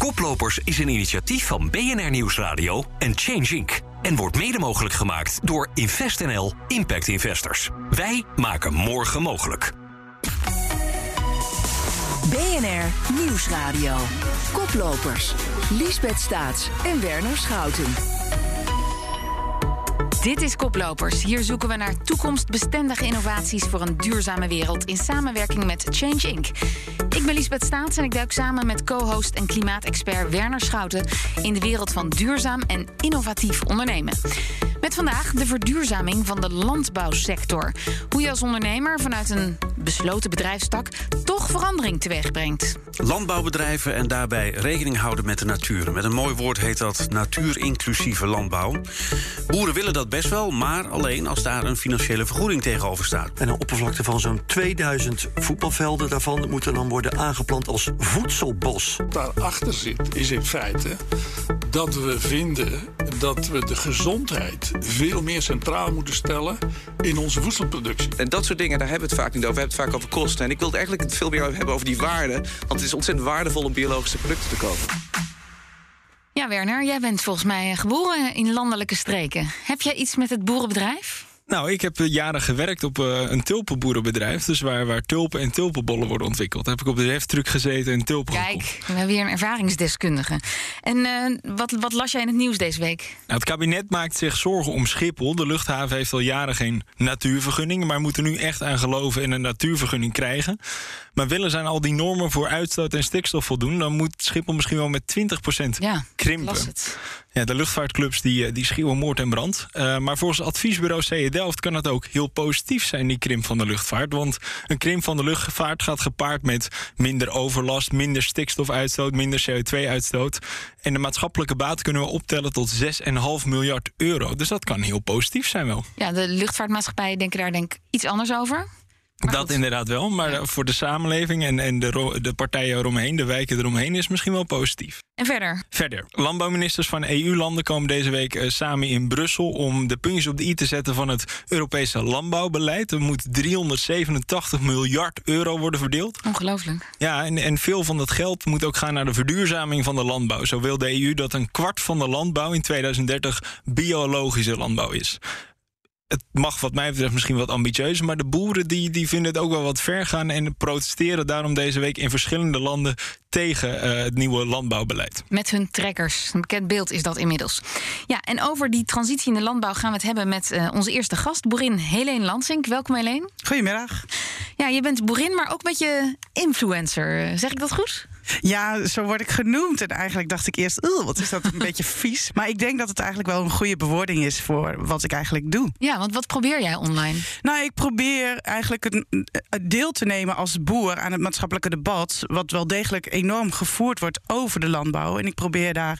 Koplopers is een initiatief van BNR Nieuwsradio en Change Inc. En wordt mede mogelijk gemaakt door InvestNL Impact Investors. Wij maken morgen mogelijk. BNR Nieuwsradio. Koplopers. Liesbeth Staats en Werner Schouten. Dit is Koplopers. Hier zoeken we naar toekomstbestendige innovaties voor een duurzame wereld in samenwerking met Change Inc. Ik ben Liesbeth Staats en ik duik samen met co-host en klimaatexpert Werner Schouten in de wereld van duurzaam en innovatief ondernemen. Met vandaag de verduurzaming van de landbouwsector. Hoe je als ondernemer vanuit een besloten bedrijfstak toch verandering teweeg brengt. Landbouwbedrijven en daarbij rekening houden met de natuur. Met een mooi woord heet dat natuurinclusieve landbouw. Boeren willen dat best wel, maar alleen als daar een financiële vergoeding tegenover staat. En een oppervlakte van zo'n 2000 voetbalvelden daarvan moeten dan worden aangeplant als voedselbos. Daarachter zit is in feite dat we vinden dat we de gezondheid veel meer centraal moeten stellen in onze voedselproductie. En dat soort dingen, daar hebben we het vaak niet over. We hebben het vaak over kosten. En ik wil het eigenlijk veel meer hebben over die waarde. Want het is ontzettend waardevol om biologische producten te kopen. Ja, Werner, jij bent volgens mij geboren in landelijke streken. Heb jij iets met het boerenbedrijf? Nou, ik heb eh, jaren gewerkt op uh, een tulpenboerenbedrijf. Dus waar, waar tulpen en tulpenbollen worden ontwikkeld. Daar heb ik op de heftruck gezeten en tulpen Kijk, we hebben hier een ervaringsdeskundige. En uh, wat, wat las jij in het nieuws deze week? Nou, het kabinet maakt zich zorgen om Schiphol. De luchthaven heeft al jaren geen natuurvergunning... maar moeten nu echt aan geloven en een natuurvergunning krijgen. Maar willen zijn al die normen voor uitstoot en stikstof voldoen... dan moet Schiphol misschien wel met 20% ja, krimpen. Ja, de luchtvaartclubs die, die schreeuwen moord en brand. Uh, maar volgens adviesbureau CE Delft kan het ook heel positief zijn, die krimp van de luchtvaart. Want een krimp van de luchtvaart gaat gepaard met minder overlast, minder stikstofuitstoot, minder CO2-uitstoot. En de maatschappelijke baat kunnen we optellen tot 6,5 miljard euro. Dus dat kan heel positief zijn wel. Ja, de luchtvaartmaatschappijen denken daar denk ik iets anders over. Maar dat goed. inderdaad wel, maar ja. voor de samenleving en, en de, de partijen eromheen, de wijken eromheen, is misschien wel positief. En verder? Verder. Landbouwministers van EU-landen komen deze week uh, samen in Brussel om de puntjes op de i te zetten van het Europese landbouwbeleid. Er moet 387 miljard euro worden verdeeld. Ongelooflijk. Ja, en, en veel van dat geld moet ook gaan naar de verduurzaming van de landbouw. Zo wil de EU dat een kwart van de landbouw in 2030 biologische landbouw is het mag wat mij betreft misschien wat ambitieus, maar de boeren die, die vinden het ook wel wat ver gaan en protesteren daarom deze week in verschillende landen tegen uh, het nieuwe landbouwbeleid. Met hun trekkers. Een bekend beeld is dat inmiddels. Ja, en over die transitie in de landbouw gaan we het hebben met uh, onze eerste gast, boerin Helene Lansink. Welkom Helene. Goedemiddag. Ja, je bent boerin, maar ook een beetje influencer. Zeg ik dat goed? Ja, zo word ik genoemd. En eigenlijk dacht ik eerst, wat is dat een beetje vies. Maar ik denk dat het eigenlijk wel een goede bewoording is voor wat ik eigenlijk doe. Ja, want wat probeer jij online? Nou, ik probeer eigenlijk een, een deel te nemen als boer aan het maatschappelijke debat. Wat wel degelijk enorm gevoerd wordt over de landbouw. En ik probeer daar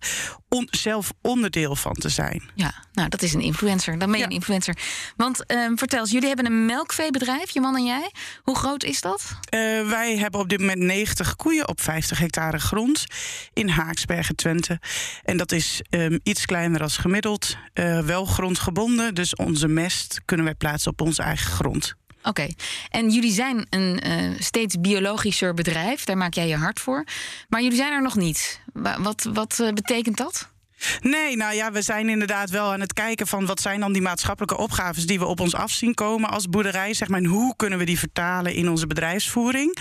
on, zelf onderdeel van te zijn. Ja, nou, dat is een influencer. Dan ben je ja. een influencer. Want uh, vertel eens, jullie hebben een melkveebedrijf, je man en jij. Hoe groot is dat? Uh, wij hebben op dit moment 90 koeien op 50 hectare grond in Haaksbergen, Twente. En dat is um, iets kleiner als gemiddeld. Uh, wel grondgebonden, dus onze mest kunnen wij plaatsen op onze eigen grond. Oké, en jullie zijn een uh, steeds biologischer bedrijf, daar maak jij je hart voor. Maar jullie zijn er nog niet. Wat, wat uh, betekent dat? Nee, nou ja, we zijn inderdaad wel aan het kijken van wat zijn dan die maatschappelijke opgaves die we op ons af zien komen als boerderij, zeg maar, en hoe kunnen we die vertalen in onze bedrijfsvoering?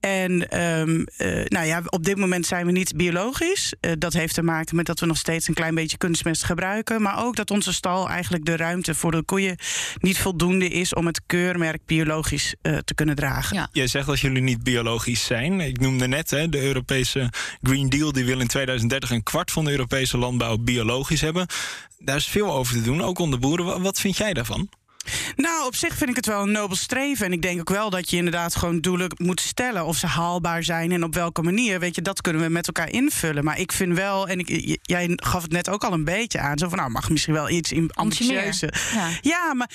En um, uh, nou ja, op dit moment zijn we niet biologisch. Uh, dat heeft te maken met dat we nog steeds een klein beetje kunstmest gebruiken, maar ook dat onze stal eigenlijk de ruimte voor de koeien niet voldoende is om het keurmerk biologisch uh, te kunnen dragen. Ja. Jij zegt dat jullie niet biologisch zijn. Ik noemde net hè, de Europese Green Deal, die wil in 2030 een kwart van de Europese landbouw biologisch hebben. Daar is veel over te doen, ook onder boeren. Wat vind jij daarvan? Nou, op zich vind ik het wel een nobel streven. En ik denk ook wel dat je inderdaad gewoon doelen moet stellen. Of ze haalbaar zijn en op welke manier. Weet je, dat kunnen we met elkaar invullen. Maar ik vind wel, en ik, jij gaf het net ook al een beetje aan. Zo van, nou, mag misschien wel iets ambitieuzer. Ja. ja, maar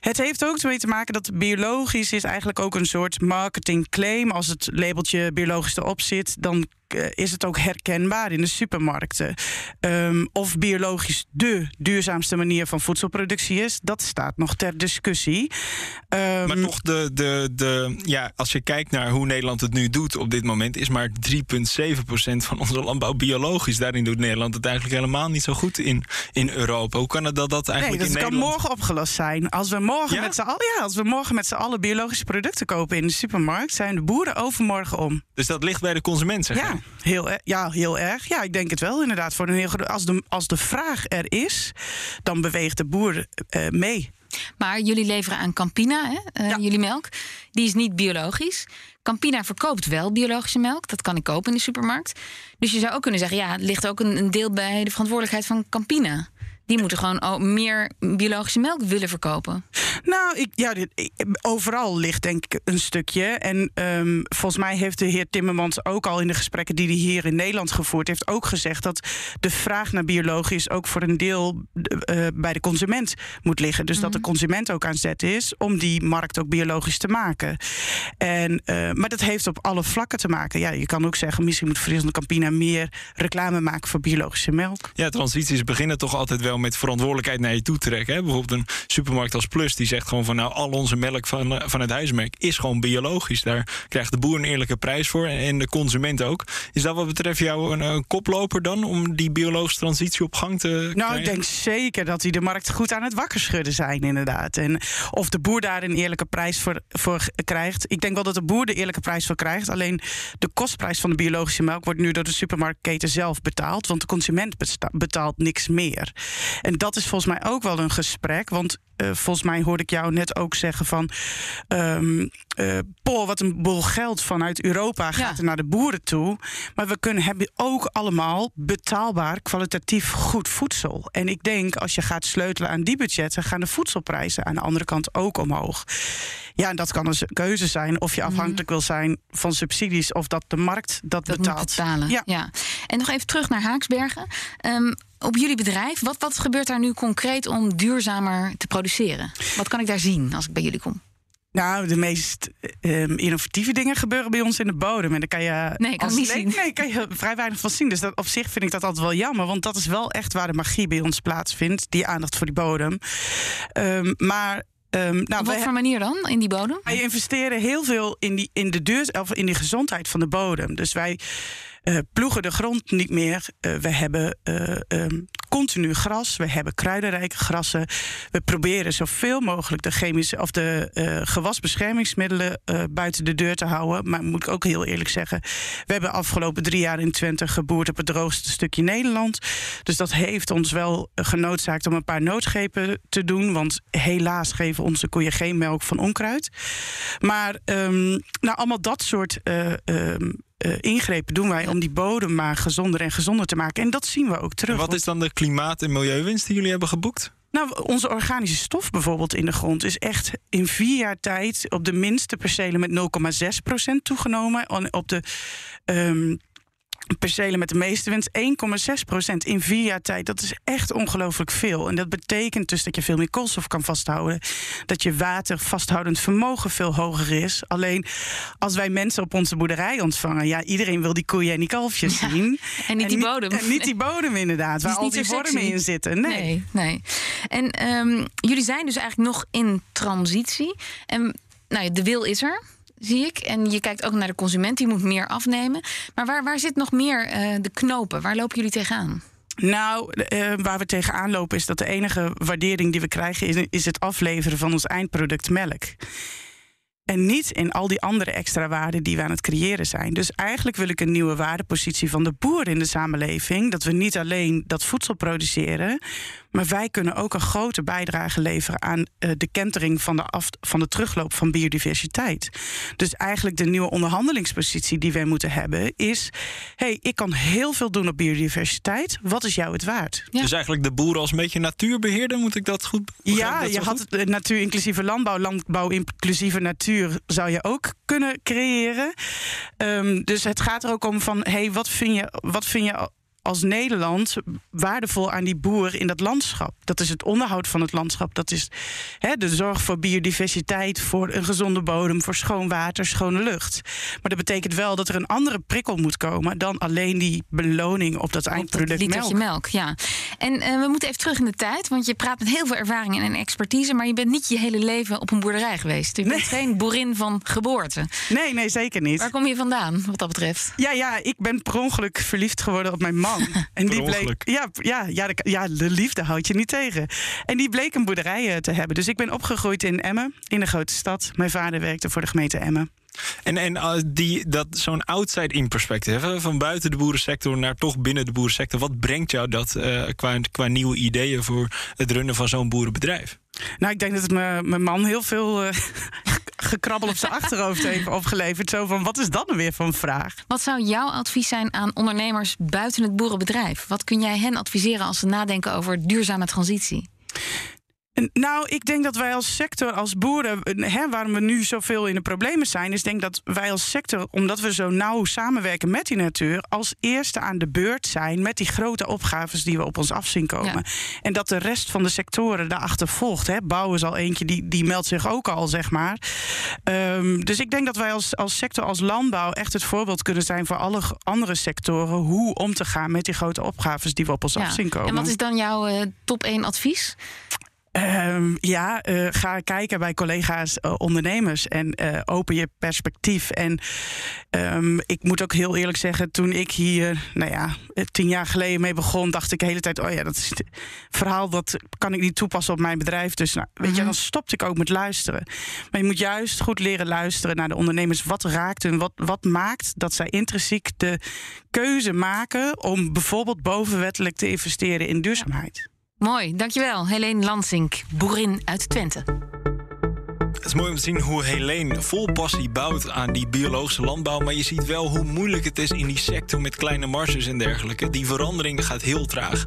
het heeft ook mee te maken dat biologisch is eigenlijk ook een soort marketingclaim. Als het labeltje biologisch erop zit, dan is het ook herkenbaar in de supermarkten. Um, of biologisch de duurzaamste manier van voedselproductie is, dat staat nog ter discussie. Um, maar toch, de, de, de, ja, als je kijkt naar hoe Nederland het nu doet op dit moment, is maar 3,7% van onze landbouw biologisch. Daarin doet Nederland het eigenlijk helemaal niet zo goed in, in Europa. Hoe kan het dat dat eigenlijk nee, dat in kan morgen opgelost zijn. Als we morgen ja? met z'n allen, ja, als we morgen met z'n allen biologische producten kopen in de supermarkt, zijn de boeren overmorgen om. Dus dat ligt bij de consument, zeg ja, heel, ja, heel erg. Ja, ik denk het wel inderdaad. Voor een heel, als, de, als de vraag er is, dan beweegt de boer uh, mee. Maar jullie leveren aan Campina, hè? Uh, ja. jullie melk. Die is niet biologisch. Campina verkoopt wel biologische melk. Dat kan ik kopen in de supermarkt. Dus je zou ook kunnen zeggen: ja, het ligt ook een, een deel bij de verantwoordelijkheid van Campina die moeten gewoon meer biologische melk willen verkopen. Nou, ik, ja, dit, overal ligt denk ik een stukje. En um, volgens mij heeft de heer Timmermans ook al in de gesprekken die hij hier in Nederland gevoerd heeft, ook gezegd dat de vraag naar biologisch ook voor een deel uh, bij de consument moet liggen. Dus mm -hmm. dat de mhm. consument ook aan zet is om die markt ook biologisch te maken. En, uh, maar dat heeft op alle vlakken te maken. Ja, je kan ook zeggen, misschien moet Friesland Campina meer reclame maken voor biologische melk. Ja, transities beginnen toch altijd wel met verantwoordelijkheid naar je toe trekken. Hè? Bijvoorbeeld een supermarkt als Plus die zegt gewoon van nou al onze melk van, eh, van het huismerk is gewoon biologisch. Daar krijgt de boer een eerlijke prijs voor en de consument ook. Is dat wat betreft jou een, een koploper dan om die biologische transitie op gang te nou, krijgen? ik denk zeker dat die de markt goed aan het wakker schudden zijn inderdaad. En of de boer daar een eerlijke prijs voor, voor krijgt. Ik denk wel dat de boer de eerlijke prijs voor krijgt. Alleen de kostprijs van de biologische melk wordt nu door de supermarktketen zelf betaald. Want de consument betaalt niks meer. En dat is volgens mij ook wel een gesprek. Want uh, volgens mij hoorde ik jou net ook zeggen van... Um, uh, Paul, wat een boel geld vanuit Europa gaat ja. er naar de boeren toe. Maar we kunnen hebben ook allemaal betaalbaar, kwalitatief goed voedsel. En ik denk, als je gaat sleutelen aan die budgetten... gaan de voedselprijzen aan de andere kant ook omhoog. Ja, en dat kan een keuze zijn of je afhankelijk mm. wil zijn van subsidies... of dat de markt dat, dat betaalt. Moet betalen. Ja. ja. En nog even terug naar Haaksbergen. Um, op jullie bedrijf, wat, wat gebeurt daar nu concreet om duurzamer te produceren? Wat kan ik daar zien als ik bij jullie kom? Nou, de meest um, innovatieve dingen gebeuren bij ons in de bodem. En daar kan je. Nee, kan niet zien. Nee, kan je vrij weinig van zien. Dus dat, op zich vind ik dat altijd wel jammer. Want dat is wel echt waar de magie bij ons plaatsvindt. Die aandacht voor die bodem. Um, maar Um, nou, Op wat voor manier dan in die bodem? Wij investeren heel veel in, die, in, de duur, of in die gezondheid van de bodem. Dus wij uh, ploegen de grond niet meer. Uh, we hebben uh, um, continu gras. We hebben kruidenrijke grassen. We proberen zoveel mogelijk de chemische of de gewasbeschermingsmiddelen buiten de deur te houden. Maar moet ik ook heel eerlijk zeggen, we hebben afgelopen drie jaar in Twente geboerd op het droogste stukje Nederland. Dus dat heeft ons wel genoodzaakt om een paar noodschepen te doen. Want helaas geven onze koeien geen melk van onkruid. Maar um, nou, allemaal dat soort um, uh, ingrepen doen wij om die bodem maar gezonder en gezonder te maken. En dat zien we ook terug. En wat is dan de klimaat- en milieuwinst die jullie hebben geboekt? Nou, onze organische stof bijvoorbeeld in de grond is echt in vier jaar tijd op de minste percelen met 0,6% toegenomen. Op de um, percelen met de meeste winst 1,6% in vier jaar tijd. Dat is echt ongelooflijk veel. En dat betekent dus dat je veel meer koolstof kan vasthouden. Dat je water vasthoudend vermogen veel hoger is. Alleen als wij mensen op onze boerderij ontvangen, ja, iedereen wil die koeien en die kalfjes ja, zien. En niet die bodem. En niet die bodem, inderdaad, waar al die vormen in zitten. Nee. nee, nee. En um, jullie zijn dus eigenlijk nog in transitie. En nou, de wil is er zie ik. En je kijkt ook naar de consument, die moet meer afnemen. Maar waar, waar zit nog meer uh, de knopen? Waar lopen jullie tegenaan? Nou, uh, waar we tegenaan lopen is dat de enige waardering die we krijgen... is, is het afleveren van ons eindproduct melk. En niet in al die andere extra waarden die we aan het creëren zijn. Dus eigenlijk wil ik een nieuwe waardepositie van de boer in de samenleving. Dat we niet alleen dat voedsel produceren, maar wij kunnen ook een grote bijdrage leveren aan uh, de kentering van de, af, van de terugloop van biodiversiteit. Dus eigenlijk de nieuwe onderhandelingspositie die wij moeten hebben is: hey, ik kan heel veel doen op biodiversiteit. Wat is jou het waard? Ja. Dus eigenlijk de boeren als een beetje natuurbeheerder, moet ik dat goed Ja, je had het natuur-inclusieve landbouw, landbouw-inclusieve natuur zou je ook kunnen creëren. Um, dus het gaat er ook om van: hey, wat vind je, wat vind je als Nederland waardevol aan die boer in dat landschap? Dat is het onderhoud van het landschap. Dat is hè, de zorg voor biodiversiteit, voor een gezonde bodem, voor schoon water, schone lucht. Maar dat betekent wel dat er een andere prikkel moet komen dan alleen die beloning op dat eindproduct litertje melk. melk. Ja. En eh, we moeten even terug in de tijd, want je praat met heel veel ervaring en expertise, maar je bent niet je hele leven op een boerderij geweest. Je bent geen boerin van geboorte. Nee, nee, zeker niet. Waar kom je vandaan, wat dat betreft? Ja, ja, ik ben per ongeluk verliefd geworden op mijn man. En die bleek. Ja, ja, ja, de, ja, de liefde houd je niet tegen. En die bleek een boerderij eh, te hebben. Dus ik ben opgegroeid in Emmen, in de grote stad. Mijn vader werkte voor de gemeente Emmen. En, en uh, die, dat, zo'n outside-in perspectief, hè, van buiten de boerensector naar toch binnen de boerensector. Wat brengt jou dat uh, qua, qua nieuwe ideeën voor het runnen van zo'n boerenbedrijf? Nou, ik denk dat het mijn man heel veel eh, gekrabbel op zijn achterhoofd heeft opgeleverd. Zo van, wat is dat nou weer een vraag? Wat zou jouw advies zijn aan ondernemers buiten het boerenbedrijf? Wat kun jij hen adviseren als ze nadenken over duurzame transitie? Nou, ik denk dat wij als sector, als boeren, eh, hè, waarom we nu zoveel in de problemen zijn, is denk dat wij als sector, omdat we zo nauw samenwerken met die natuur, als eerste aan de beurt zijn met die grote opgaves die we op ons af zien komen. Ja. En dat de rest van de sectoren daarachter volgt. Hè. Bouw is al eentje, die, die meldt zich ook al, zeg maar. Ehm, dus ik denk dat wij als, als sector, als landbouw, echt het voorbeeld kunnen zijn voor alle andere sectoren hoe om te gaan met die grote opgaves die we op ons af zien komen. En wat is dan jouw eh, top 1 advies? Ehm, ja, eh, ga kijken bij collega's eh, ondernemers en eh, open je perspectief. En ehm, ik moet ook heel eerlijk zeggen, toen ik hier, nou ja, tien jaar geleden mee begon, dacht ik de hele tijd: oh ja, dat is het verhaal dat kan ik niet toepassen op mijn bedrijf. Dus nou, weet je, dan stopte ik ook met luisteren. Maar je moet juist goed leren luisteren naar de ondernemers. Wat raakt hun? Wat, wat maakt dat zij intrinsiek de keuze maken om bijvoorbeeld bovenwettelijk te investeren in duurzaamheid? Mooi, dankjewel. Helene Lansink, boerin uit Twente. Het is mooi om te zien hoe Helene vol passie bouwt aan die biologische landbouw. Maar je ziet wel hoe moeilijk het is in die sector met kleine marges en dergelijke. Die verandering gaat heel traag.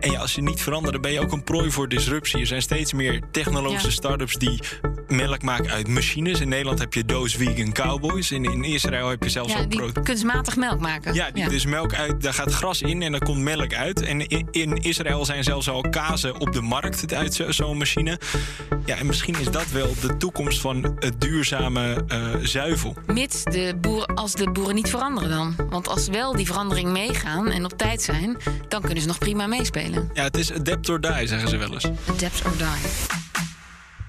En ja, als je niet verandert, dan ben je ook een prooi voor disruptie. Er zijn steeds meer technologische Ja. start-ups die melk maken uit machines. In Nederland heb je Doos Vegan Cowboys. In, in Israël heb je zelfs Ja, ook die kunstmatig melk maken. ja, die, dus melk uit, daar gaat gras in en dan komt melk uit. En in, in Israël zijn zelfs al kazen op de markt uit zo- zo'n machine. Ja, en misschien is dat wel de toekomst van het duurzame eh, zuivel. Mits de boeren, als de boeren niet veranderen dan. Want als wel die verandering meegaan en op tijd zijn, dan kunnen ze nog prima meespelen. Ja, het is adapt or die, zeggen ze wel eens. Adapt or die.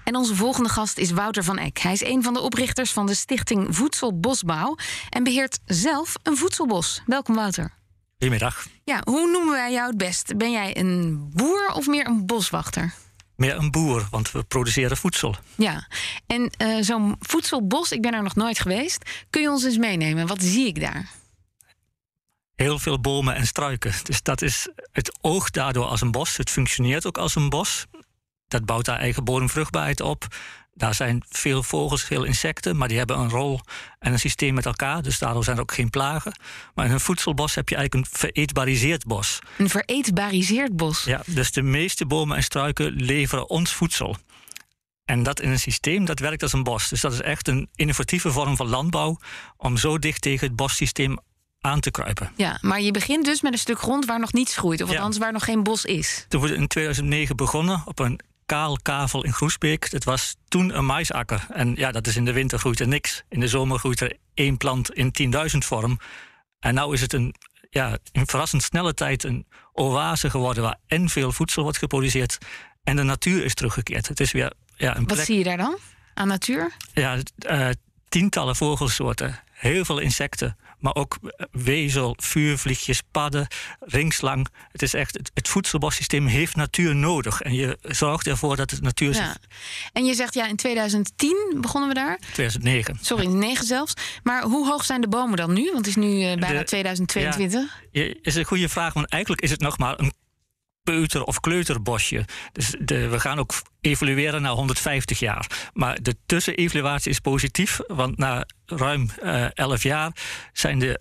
En onze volgende gast is Wouter van Eck. Hij is een van de oprichters van de stichting Voedselbosbouw en beheert zelf een voedselbos. Welkom Wouter. Goedemiddag. Ja, hoe noemen wij jou het best? Ben jij een boer of meer een boswachter? Meer een boer, want we produceren voedsel. Ja, en eh, zo'n voedselbos, ik ben er nog nooit geweest. Kun je ons eens meenemen? Wat zie ik daar? Heel veel bomen en struiken. Dus dat is het oog daardoor als een bos. Het functioneert ook als een bos. Dat bouwt daar eigen bodemvruchtbaarheid op. Daar zijn veel vogels, veel insecten, maar die hebben een rol en een systeem met elkaar. Dus daardoor zijn er ook geen plagen. Maar in een voedselbos heb je eigenlijk een vereetbariseerd bos. Een vereetbariseerd bos. Ja, dus de meeste bomen en struiken leveren ons voedsel. En dat in een systeem dat werkt als een bos. Dus dat is echt een innovatieve vorm van landbouw om zo dicht tegen het bossysteem aan te kruipen. Ja, maar je begint dus met een stuk grond waar nog niets groeit. Of Ja. althans waar nog geen bos is. Toen we in 2009 begonnen op een kaal kavel in Groesbeek. Dat was toen een maisakker. En ja, dat is in de winter groeit er niks. In de zomer groeit er één plant in 10.000 vorm. En nu is het een, ja, in verrassend snelle tijd een oase geworden... waar en veel voedsel wordt geproduceerd en de natuur is teruggekeerd. Het is weer ja, een Wat plek... zie je daar dan? Aan natuur? Ja, eh, tientallen vogelsoorten, heel veel insecten, maar ook eh, wezel, vuurvliegjes, padden, ringslang. Het is echt, het, het voedselbossysteem heeft natuur nodig. En je zorgt ervoor dat het natuur zich... Ja. En je zegt ja, in 2010 begonnen we daar. 2009. Sorry, 9 zelfs. Maar hoe hoog zijn de bomen dan nu? Want het is nu eh, bijna De- 2022. Ja, is een goede vraag, want eigenlijk is het nog maar een peuter- of kleuterbosje. Dus de, we gaan ook evolueren na 150 jaar. Maar de tussenevaluatie is positief, want na ruim eh 11 jaar zijn de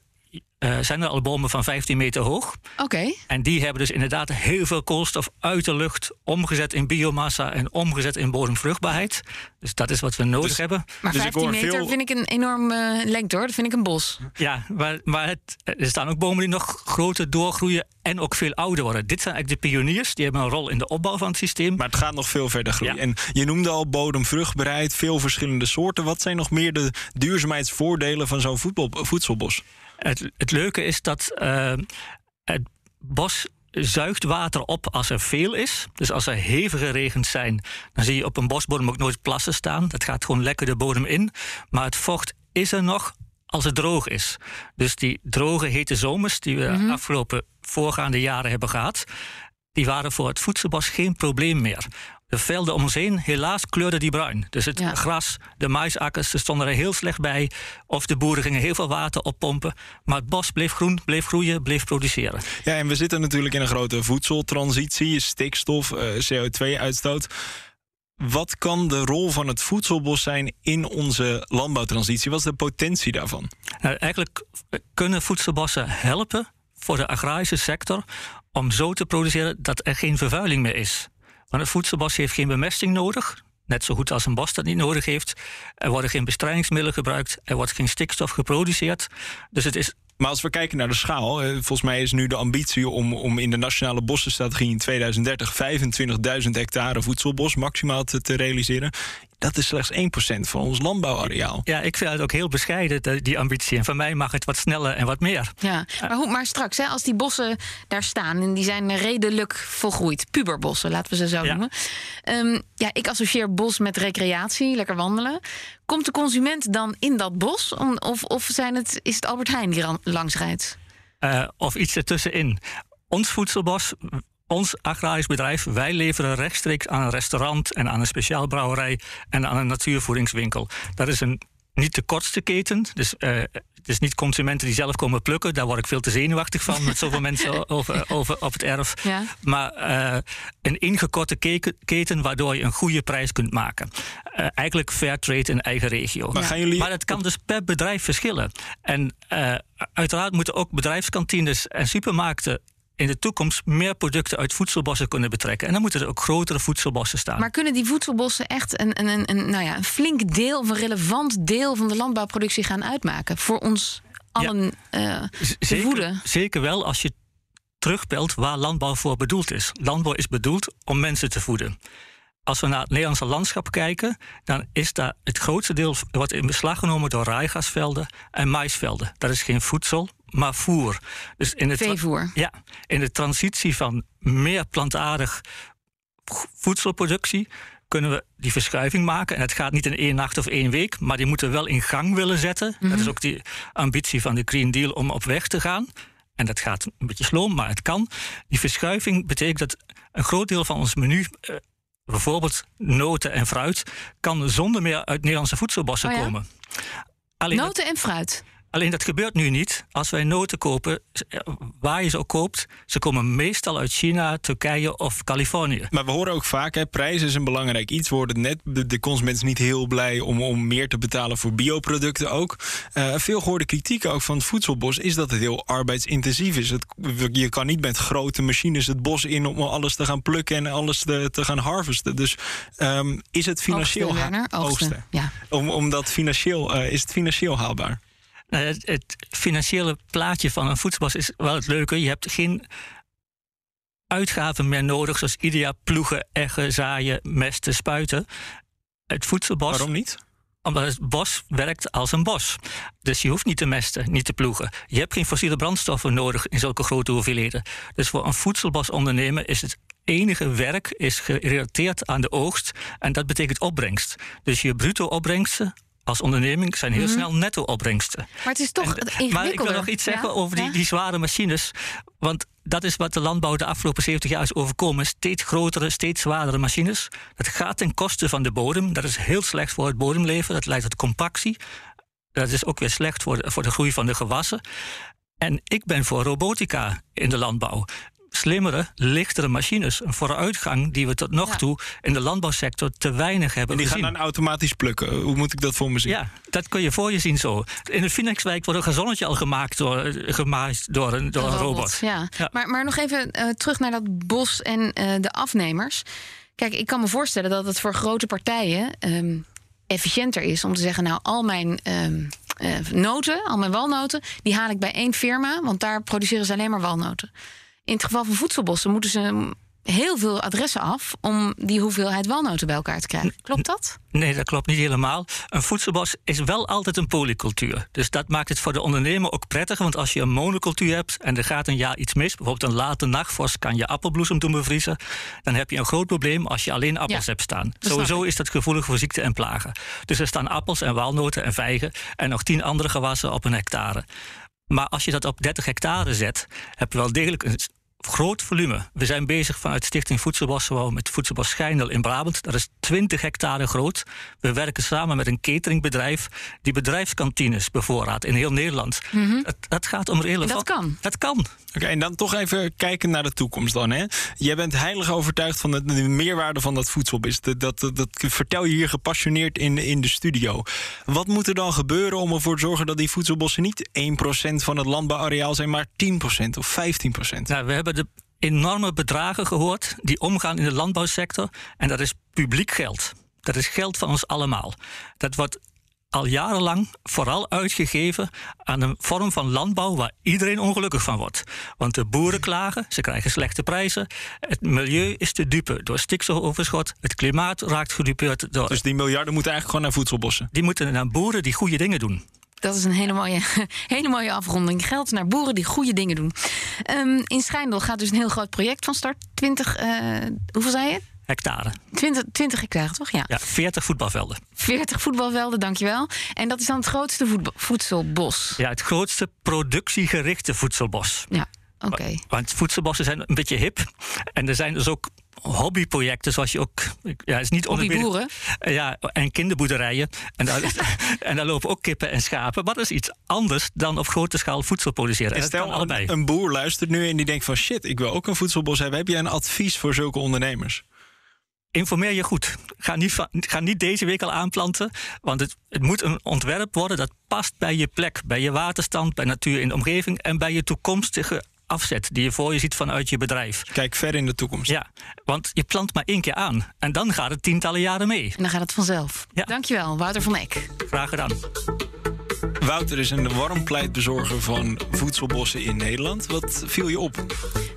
eh, zijn er al bomen van 15 meter hoog. Oké. En die hebben dus inderdaad heel veel koolstof uit de lucht omgezet in biomassa en omgezet in bodemvruchtbaarheid. Dus dat is wat we nodig Dus- hebben. Maar Dus ik 15 hoor meter veel- vind ik een enorm eh, lengte hoor. Dat vind ik een bos. Ja, maar, maar het, er staan ook bomen die nog groter doorgroeien en ook veel ouder worden. Dit zijn eigenlijk de pioniers, die hebben een rol in de opbouw van het systeem. Maar het gaat nog veel verder groeien. Ja. En je noemde al bodemvruchtbaarheid, veel verschillende soorten. Wat zijn nog meer de duurzaamheidsvoordelen van zo'n voedselbos? Het, het leuke is dat eh, het bos zuigt water op als er veel is. Dus als er hevige regens zijn, dan zie je op een bosbodem ook nooit plassen staan. Dat gaat gewoon lekker de bodem in. Maar het vocht is er nog als het droog is. Dus die droge, hete zomers die we de afgelopen voorgaande jaren hebben gehad, die waren voor het voedselbos geen probleem meer. De velden om ons heen, helaas kleurden die bruin. Dus het Ja. gras, de maisakkers, ze stonden er heel slecht bij. Of de boeren gingen heel veel water oppompen. Maar het bos bleef groen, bleef groeien, bleef produceren. Ja, en we zitten natuurlijk in een grote voedseltransitie, stikstof, eh, CO2-uitstoot. Wat kan de rol van het voedselbos zijn in onze landbouwtransitie? Wat is de potentie daarvan? Nou, eigenlijk kunnen voedselbossen helpen voor de agrarische sector om zo te produceren dat er geen vervuiling meer is. Want het voedselbos heeft geen bemesting nodig, net zo goed als een bos dat niet nodig heeft. Er worden geen bestrijdingsmiddelen gebruikt, er wordt geen stikstof geproduceerd. Dus het is Maar als we kijken naar de schaal, eh, volgens mij is nu de ambitie om, om in de nationale bossenstrategie in 2030 25.000 hectare voedselbos maximaal te, te realiseren. Dat is slechts 1% van ons landbouwareaal. Ja, ik vind het ook heel bescheiden, de- die ambitie. En van mij mag het wat sneller en wat meer. Ja, maar, hoe, maar straks, hè, als die bossen daar staan en die zijn redelijk volgroeid, puberbossen, laten we ze zo Ja. noemen. Ehm, ja, ik associeer bos met recreatie, lekker wandelen. Komt de consument dan in dat bos? Of, of zijn het, is het Albert Heijn die langs rijdt? Eh, of iets ertussenin. Ons voedselbos, ons agrarisch bedrijf, wij leveren rechtstreeks aan een restaurant en aan een speciaal brouwerij en aan een natuurvoedingswinkel. Dat is een niet de kortste keten. Dus eh, het is niet consumenten die zelf komen plukken. Daar word ik veel te zenuwachtig van met zoveel mensen over, over op het erf. Ja. Maar eh, een ingekorte keten waardoor je een goede prijs kunt maken. Eh, eigenlijk fair trade in eigen regio. Maar gaan jullie Maar dat kan dus per bedrijf verschillen. En eh, uiteraard moeten ook bedrijfskantines en supermarkten in de toekomst meer producten uit voedselbossen kunnen betrekken. En dan moeten er ook grotere voedselbossen staan. Maar kunnen die voedselbossen echt een, een, een, een, nou ja, een flink deel of een relevant deel van de landbouwproductie gaan uitmaken? Voor ons allen eh, te zeker, voeden? zeker wel als je terugpelt waar landbouw voor bedoeld is. Landbouw is bedoeld om mensen te voeden. Als we naar het Nederlandse landschap kijken, dan is daar het grootste deel wordt in beslag genomen door raaigasvelden en maisvelden. Dat is geen voedsel, maar voer. Dus in de Veevoer. Ja, in de transitie van meer plantaardig vo- voedselproductie kunnen we die verschuiving maken. En het gaat niet in één nacht of één week, maar die moeten we wel in gang willen zetten. Dat is ook die ambitie van de Green Deal om op weg te gaan. En dat gaat een beetje sloom, maar het kan. Die verschuiving betekent dat een groot deel van ons menu, eh, bijvoorbeeld noten en fruit, kan zonder meer uit Nederlandse voedselbossen Oh ja? komen. Alleen dat- Noten en fruit. Alleen dat gebeurt nu niet. Als wij noten kopen, eh, waar je ze ook koopt, ze komen meestal uit China, Turkije of Californië. Maar we horen ook vaak, hè, prijs is een belangrijk iets. We hoorden net, de, de consument is niet heel blij om, om meer te betalen voor bioproducten ook. Eh, veel gehoorde kritiek ook van het voedselbos is dat het heel arbeidsintensief is. Het, je kan niet met grote machines het bos in om alles te gaan plukken en alles te, te gaan harvesten. Dus ehm, is het financieel Oogsten. Ja. Om, om dat financieel, eh, is het financieel haalbaar? Nou, het, het financiële plaatje van een voedselbos is wel het leuke. Je hebt geen uitgaven meer nodig, zoals ieder jaar ploegen, eggen, zaaien, mesten, spuiten. Het voedselbos. Waarom niet? Omdat het bos werkt als een bos. Dus je hoeft niet te mesten, niet te ploegen. Je hebt geen fossiele brandstoffen nodig in zulke grote hoeveelheden. Dus voor een voedselbosondernemer is het enige werk is gerelateerd aan de oogst. En dat betekent opbrengst. Dus je bruto opbrengsten als onderneming zijn heel snel netto opbrengsten. Maar het is toch ingewikkelder. Maar ik wil nog iets zeggen Ja? over die, die zware machines. Want dat is wat de landbouw de afgelopen 70 jaar is overkomen. Steeds grotere, steeds zwaardere machines. Dat gaat ten koste van de bodem. Dat is heel slecht voor het bodemleven. Dat leidt tot compactie. Dat is ook weer slecht voor de, voor de groei van de gewassen. En ik ben voor robotica in de landbouw. Slimmere, lichtere machines. Een vooruitgang die we tot nog toe in de landbouwsector te weinig hebben En die gezien. gaan dan automatisch plukken. Hoe moet ik dat voor me zien? Ja, dat kun je voor je zien zo. In de Phoenixwijk wordt een gazonnetje al gemaakt door, eh, gemaakt door een, door een robot. Ja. Maar, maar nog even eh, terug naar dat bos en eh, de afnemers. Kijk, ik kan me voorstellen dat het voor grote partijen ehm, efficiënter is om te zeggen: Nou, al mijn ehm, eh, noten, al mijn walnoten, die haal ik bij één firma, want daar produceren ze alleen maar walnoten. In het geval van voedselbossen moeten ze heel veel adressen af om die hoeveelheid walnoten bij elkaar te krijgen. Klopt dat? Nee, dat klopt niet helemaal. Een voedselbos is wel altijd een polycultuur. Dus dat maakt het voor de ondernemer ook prettig. Want als je een monocultuur hebt en er gaat een jaar iets mis... bijvoorbeeld een late nachtvorst kan je appelbloesem doen bevriezen... dan heb je een groot probleem als je alleen appels Ja, hebt staan. Sowieso is dat gevoelig voor ziekte en plagen. Dus er staan appels en walnoten en vijgen... en nog tien andere gewassen op een hectare. Maar als je dat op 30 hectare zet... heb je wel degelijk een groot volume. We zijn bezig vanuit Stichting Voedselbosbouw met Voedselbos Schijndel in Brabant. Dat is 20 hectare groot. We werken samen met een cateringbedrijf die bedrijfskantines bevoorraadt in heel Nederland. het, het gaat om reële En dat kan. Het kan. Oké, en dan toch even kijken naar de toekomst dan. Hè? Jij bent heilig overtuigd van de, de meerwaarde van dat. Dat, dat, dat, dat vertel je hier gepassioneerd in, in de studio. Wat moet er dan gebeuren om ervoor te zorgen dat die voedselbossen niet 1% van het landbouwareaal zijn, maar 10% of 15%? Nou, we hebben de enorme bedragen gehoord die omgaan in de landbouwsector. En dat is publiek geld. Dat is geld van ons allemaal. Dat wordt al jarenlang vooral uitgegeven aan een vorm van landbouw waar iedereen ongelukkig van wordt. Want de boeren klagen, ze krijgen slechte prijzen. Het milieu is te dupe door stikstofoverschot. Het klimaat raakt gedupeerd door. Dus die miljarden moeten eigenlijk gewoon naar voedselbossen. Die moeten naar boeren die goede dingen doen. Dat is een hele mooie, hele mooie afronding. Geld naar boeren die goede dingen doen. Ehm, in Schijndel gaat dus een heel groot project van start. 20, eh, hoeveel zei je? Hectare. 20, 20 hectare, toch? Ja. Ja, 40 voetbalvelden. 40 voetbalvelden, dankjewel. En dat is dan het grootste voedselbos. Ja, het grootste productiegerichte voedselbos. Ja, oké. Want voedselbossen zijn een beetje hip. En er zijn dus ook hobbyprojecten, zoals je ook. Ja, is niet Hobbyboeren? Ja, en kinderboerderijen. En daar, en daar lopen ook kippen en schapen. Maar dat is iets anders dan op grote schaal voedsel produceren. En stel, allebei. een, een boer luistert nu en die denkt van shit, ik wil ook een voedselbos hebben. Heb jij een advies voor zulke ondernemers? Informeer je goed. Ga niet, ga niet deze week al aanplanten. Want het, het moet een ontwerp worden dat past bij je plek. Bij je waterstand, bij natuur in de omgeving. En bij je toekomstige afzet die je voor je ziet vanuit je bedrijf. Kijk ver in de toekomst. Ja, want je plant maar één keer aan. En dan gaat het tientallen jaren mee. En dan gaat het vanzelf. Ja. Dankjewel, Wouter van Eck. Graag gedaan. Wouter is een warm pleitbezorger van voedselbossen in Nederland. Wat viel je op?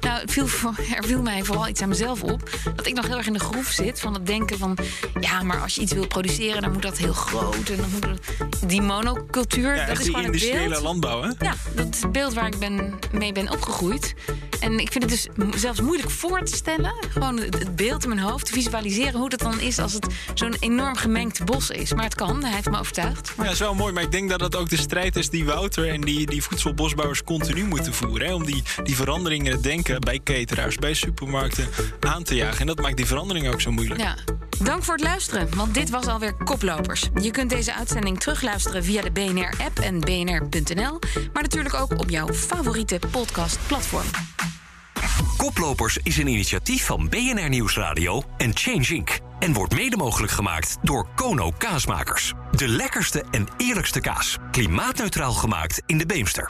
Nou, viel, er viel mij vooral iets aan mezelf op. Dat ik nog heel erg in de groef zit van het denken van... ja, maar als je iets wil produceren, dan moet dat heel groot. En dan moet die monocultuur, Ja, dat is gewoon het beeld. landbouw, hè? Ja, dat is het beeld waar ik ben, mee ben opgegroeid. En ik vind het dus zelfs moeilijk voor te stellen. Gewoon het, het beeld in mijn hoofd, te visualiseren hoe dat dan is als het zo'n enorm gemengd bos is. Maar het kan, hij heeft me overtuigd. Ja, dat is wel mooi, maar ik denk dat dat ook de strijd is die Wouter en die, die voedselbosbouwers continu moeten voeren. Hè? Om die, die veranderingen in het denken bij cateraars, bij supermarkten aan te jagen. En dat maakt die verandering ook zo moeilijk. Ja. Dank voor het luisteren, want dit was alweer Koplopers. Je kunt deze uitzending terugluisteren via de BNR-app en bnr.nl, maar natuurlijk ook op jouw favoriete podcastplatform. Koplopers is een initiatief van BNR Nieuwsradio en Change Inc. En wordt mede mogelijk gemaakt door Kono Kaasmakers. De lekkerste en eerlijkste kaas. Klimaatneutraal gemaakt in de Beemster.